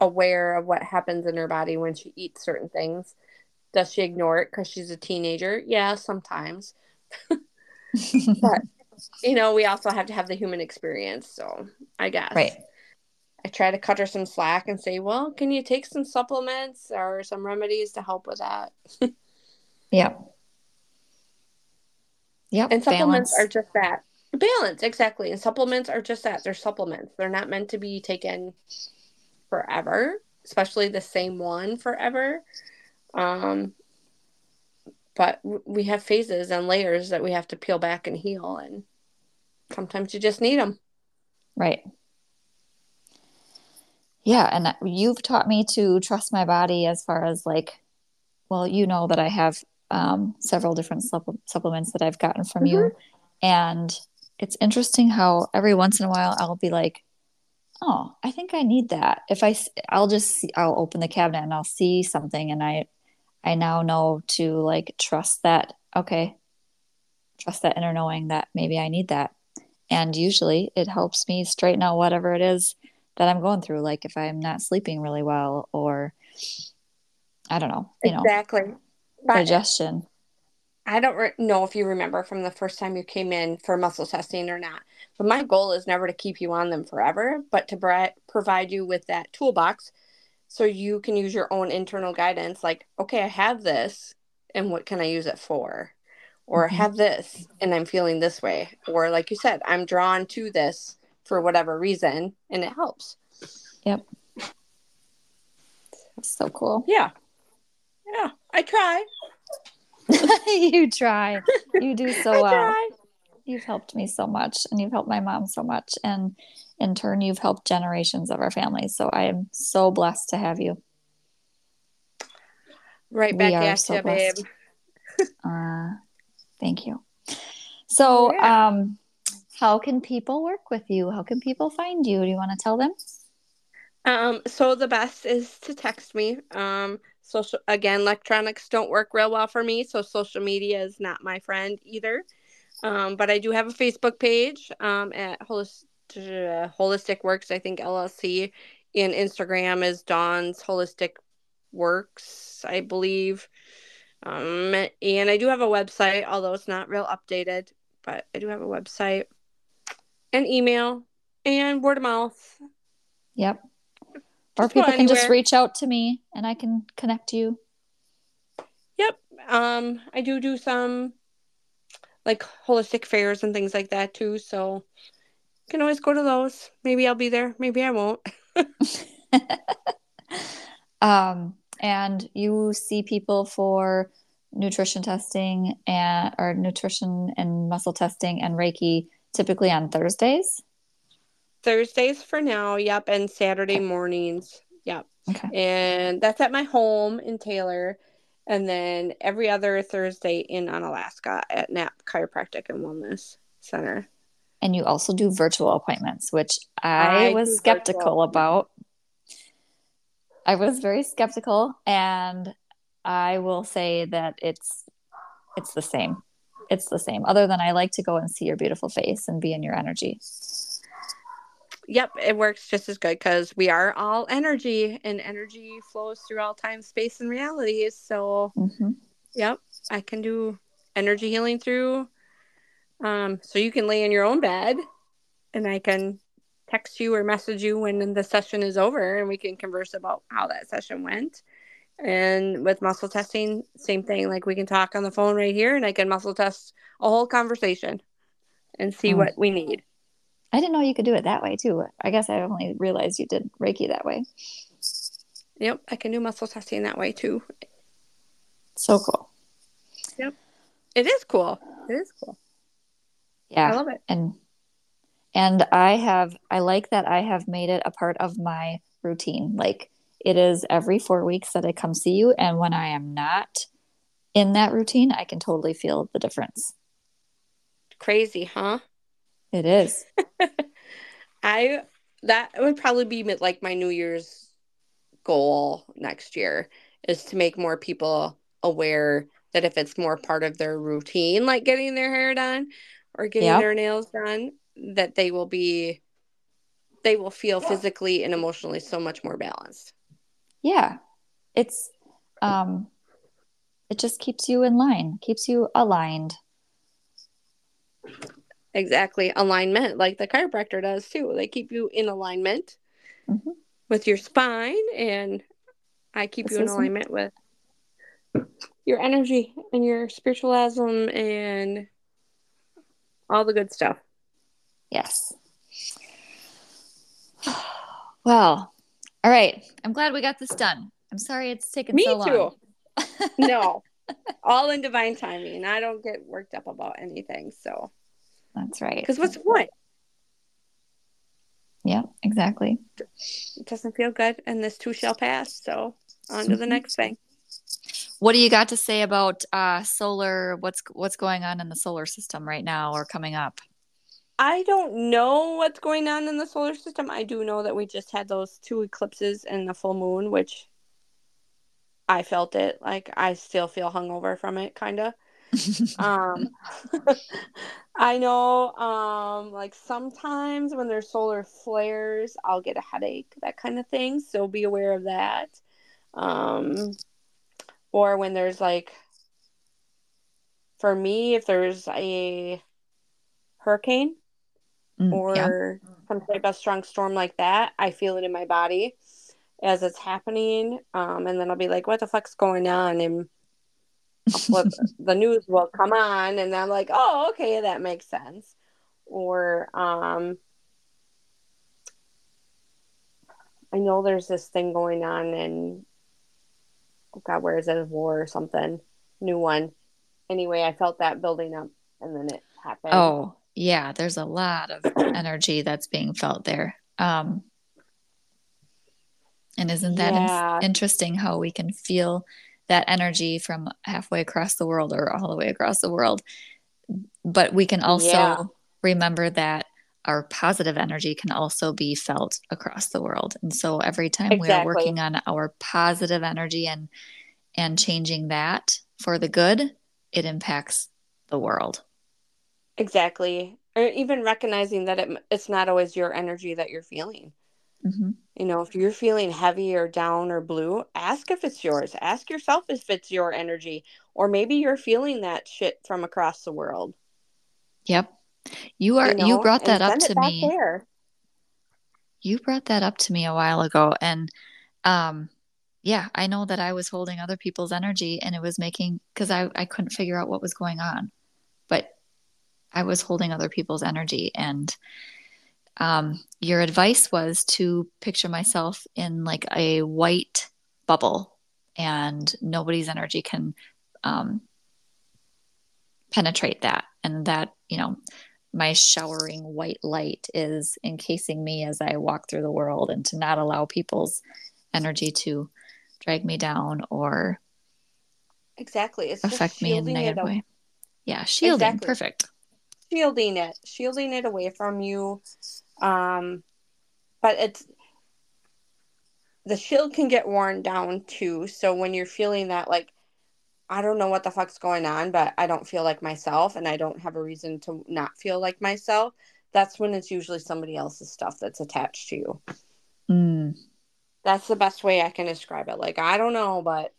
aware of what happens in her body when she eats certain things. Does she ignore it because she's a teenager? Yeah, sometimes. but you know, we also have to have the human experience. So I guess. Right. I try to cut her some slack and say, well, can you take some supplements or some remedies to help with that? yeah. Yep. And supplements balance. are just that. Balance, exactly. And supplements are just that. They're supplements. They're not meant to be taken forever, especially the same one forever. Um, but we have phases and layers that we have to peel back and heal, and sometimes you just need them. Right. Yeah, and you've taught me to trust my body as far as like, well, you know that I have um, several different supplements that I've gotten from mm-hmm. you, and it's interesting how every once in a while I'll be like, oh, I think I need that. If I, I'll just, see, I'll open the cabinet and I'll see something, and I I now know to like trust that, okay, trust that inner knowing that maybe I need that. And usually it helps me straighten out whatever it is that I'm going through. Like if I'm not sleeping really well or I don't know, you know exactly. know, digestion. I don't re- know if you remember from the first time you came in for muscle testing or not, but my goal is never to keep you on them forever, but to bri- provide you with that toolbox so you can use your own internal guidance like okay i have this and what can i use it for? Or mm-hmm. i have this and i'm feeling this way. Or like you said i'm drawn to this for whatever reason and it helps. Yep. That's so cool. Yeah. Yeah i try you try you do so well you've helped me so much and you've helped my mom so much and in turn, you've helped generations of our families. So I am so blessed to have you. Right back at so you, babe. uh, thank you. So, yeah. um, how can people work with you? How can people find you? Do you want to tell them? Um, so the best is to text me. Um, social again, electronics don't work real well for me, so social media is not my friend either. Um, but I do have a Facebook page um, at Holistic uh, Holistic Works, I think LLC, and Instagram is Dawn's Holistic Works, I believe. Um, and I do have a website, although it's not real updated, but I do have a website and email and word of mouth. Yep. Or people can just reach out to me and I can connect you. Yep. Um, I do do some like holistic fairs and things like that too. So you can always go to those. Maybe I'll be there. Maybe I won't. um, and you see people for nutrition testing and or nutrition and muscle testing and Reiki typically on Thursdays. Thursdays for now. Yep, and Saturday mornings. Yep. Okay. And that's at my home in Taylor. And then every other Thursday in Onalaska at NAP Chiropractic and Wellness Center. And you also do virtual appointments, which I, I was skeptical about. I was very skeptical and I will say that it's it's the same. It's the same. Other than I like to go and see your beautiful face and be in your energy. Yep, it works just as good because we are all energy and energy flows through all time, space, and realities. So, mm-hmm. yep, I can do energy healing through. Um, so you can lay in your own bed and I can text you or message you when the session is over and we can converse about how that session went. And with muscle testing, same thing. Like we can talk on the phone right here, and I can muscle test a whole conversation and see mm. what we need. I didn't know you could do it that way too. I guess I only realized you did Reiki that way. Yep, I can do muscle testing that way too. So cool. Yep. It is cool. It is cool. Yeah. I love it. And and I have I like that I have made it a part of my routine. Like it is every four weeks that I come see you. And when I am not in that routine, I can totally feel the difference. Crazy, huh? It is. I, that would probably be like my New Year's goal next year is to make more people aware that if it's more part of their routine, like getting their hair done or getting yep. their nails done, that they will be, they will feel physically and emotionally so much more balanced yeah it's um it just keeps you in line keeps you aligned exactly alignment like the chiropractor does too they keep you in alignment mm-hmm. with your spine and i keep this you in alignment with your energy and your spiritualism and all the good stuff yes well all right. I'm glad we got this done. I'm sorry it's taken Me so long. Too. no. All in divine timing. I don't get worked up about anything. So that's right. Because what's the point? Yeah, exactly. It doesn't feel good, and this too shall pass. So on to the mm-hmm. next thing. What do you got to say about uh, solar? What's what's going on in the solar system right now or coming up? I don't know what's going on in the solar system. I do know that we just had those two eclipses and the full moon, which I felt it. Like I still feel hungover from it, kind of. Um, I know, um, like sometimes when there's solar flares, I'll get a headache, that kind of thing. So be aware of that. Um, or when there's like, for me, if there's a hurricane mm, or yeah. some type of strong storm like that, I feel it in my body as it's happening. Um, and then I'll be like, what the fuck's going on? And the news will come on and I'm like, oh, okay, that makes sense. Or um, I know there's this thing going on and oh God, where is it? War or something? New one. Anyway, I felt that building up and then it happened. Oh, yeah, there's a lot of energy that's being felt there. Um, and isn't that yeah. in- interesting how we can feel that energy from halfway across the world or all the way across the world? But we can also yeah. remember that our positive energy can also be felt across the world. And so every time exactly. we are working on our positive energy and and changing that for the good, it impacts the world. Exactly. Or even recognizing that it, it's not always your energy that you're feeling. Mm-hmm. You know, if you're feeling heavy or down or blue, ask if it's yours. Ask yourself if it's your energy. Or maybe you're feeling that shit from across the world. Yep. You are you, know, you brought that up to me. There. You brought that up to me a while ago and um yeah, I know that I was holding other people's energy and it was making cuz I I couldn't figure out what was going on. But I was holding other people's energy. And um, your advice was to picture myself in like a white bubble and nobody's energy can um, penetrate that. And that, you know, my showering white light is encasing me as I walk through the world and to not allow people's energy to drag me down or exactly it's affect me in a negative way. Yeah, shielding, exactly. perfect. Shielding it, shielding it away from you. Um, but it's the shield can get worn down too. So when you're feeling that, like, I don't know what the fuck's going on, but I don't feel like myself and I don't have a reason to not feel like myself, that's when it's usually somebody else's stuff that's attached to you. Mm. That's the best way I can describe it. Like, I don't know, but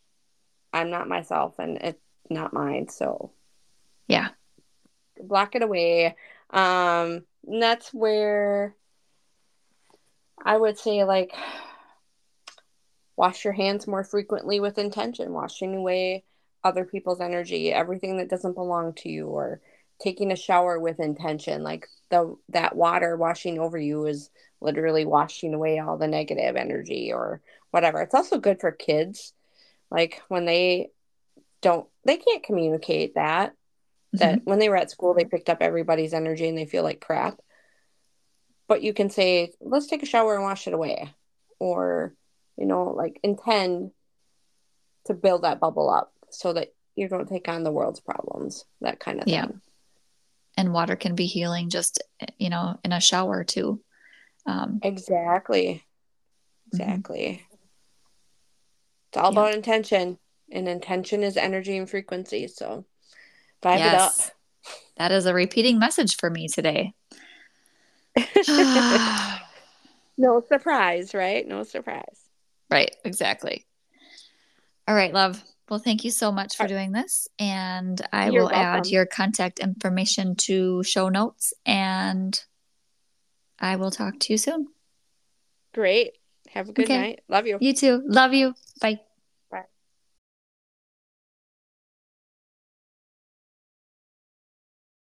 I'm not myself and it's not mine. So, yeah. Block it away. Um, that's where I would say, like, wash your hands more frequently with intention, washing away other people's energy, everything that doesn't belong to you, or taking a shower with intention. Like the that water washing over you is literally washing away all the negative energy or whatever. It's also good for kids. Like when they don't they can't communicate that. Mm-hmm. That when they were at school they picked up everybody's energy and they feel like crap. But you can say, let's take a shower and wash it away. Or you know, like intend to build that bubble up so that you don't take on the world's problems, that kind of thing. Yeah. And water can be healing just, you know, in a shower too. Um, exactly. Exactly. Mm-hmm. It's all yeah. about intention, and intention is energy and frequency. So vibe yes. it up. That is a repeating message for me today. no surprise, right? No surprise. Right, exactly. All right, love. Well, thank you so much for doing this. And I You're will welcome. add your contact information to show notes and I will talk to you soon. Great. Have a good okay. night. Love you. You too. Love you. Bye.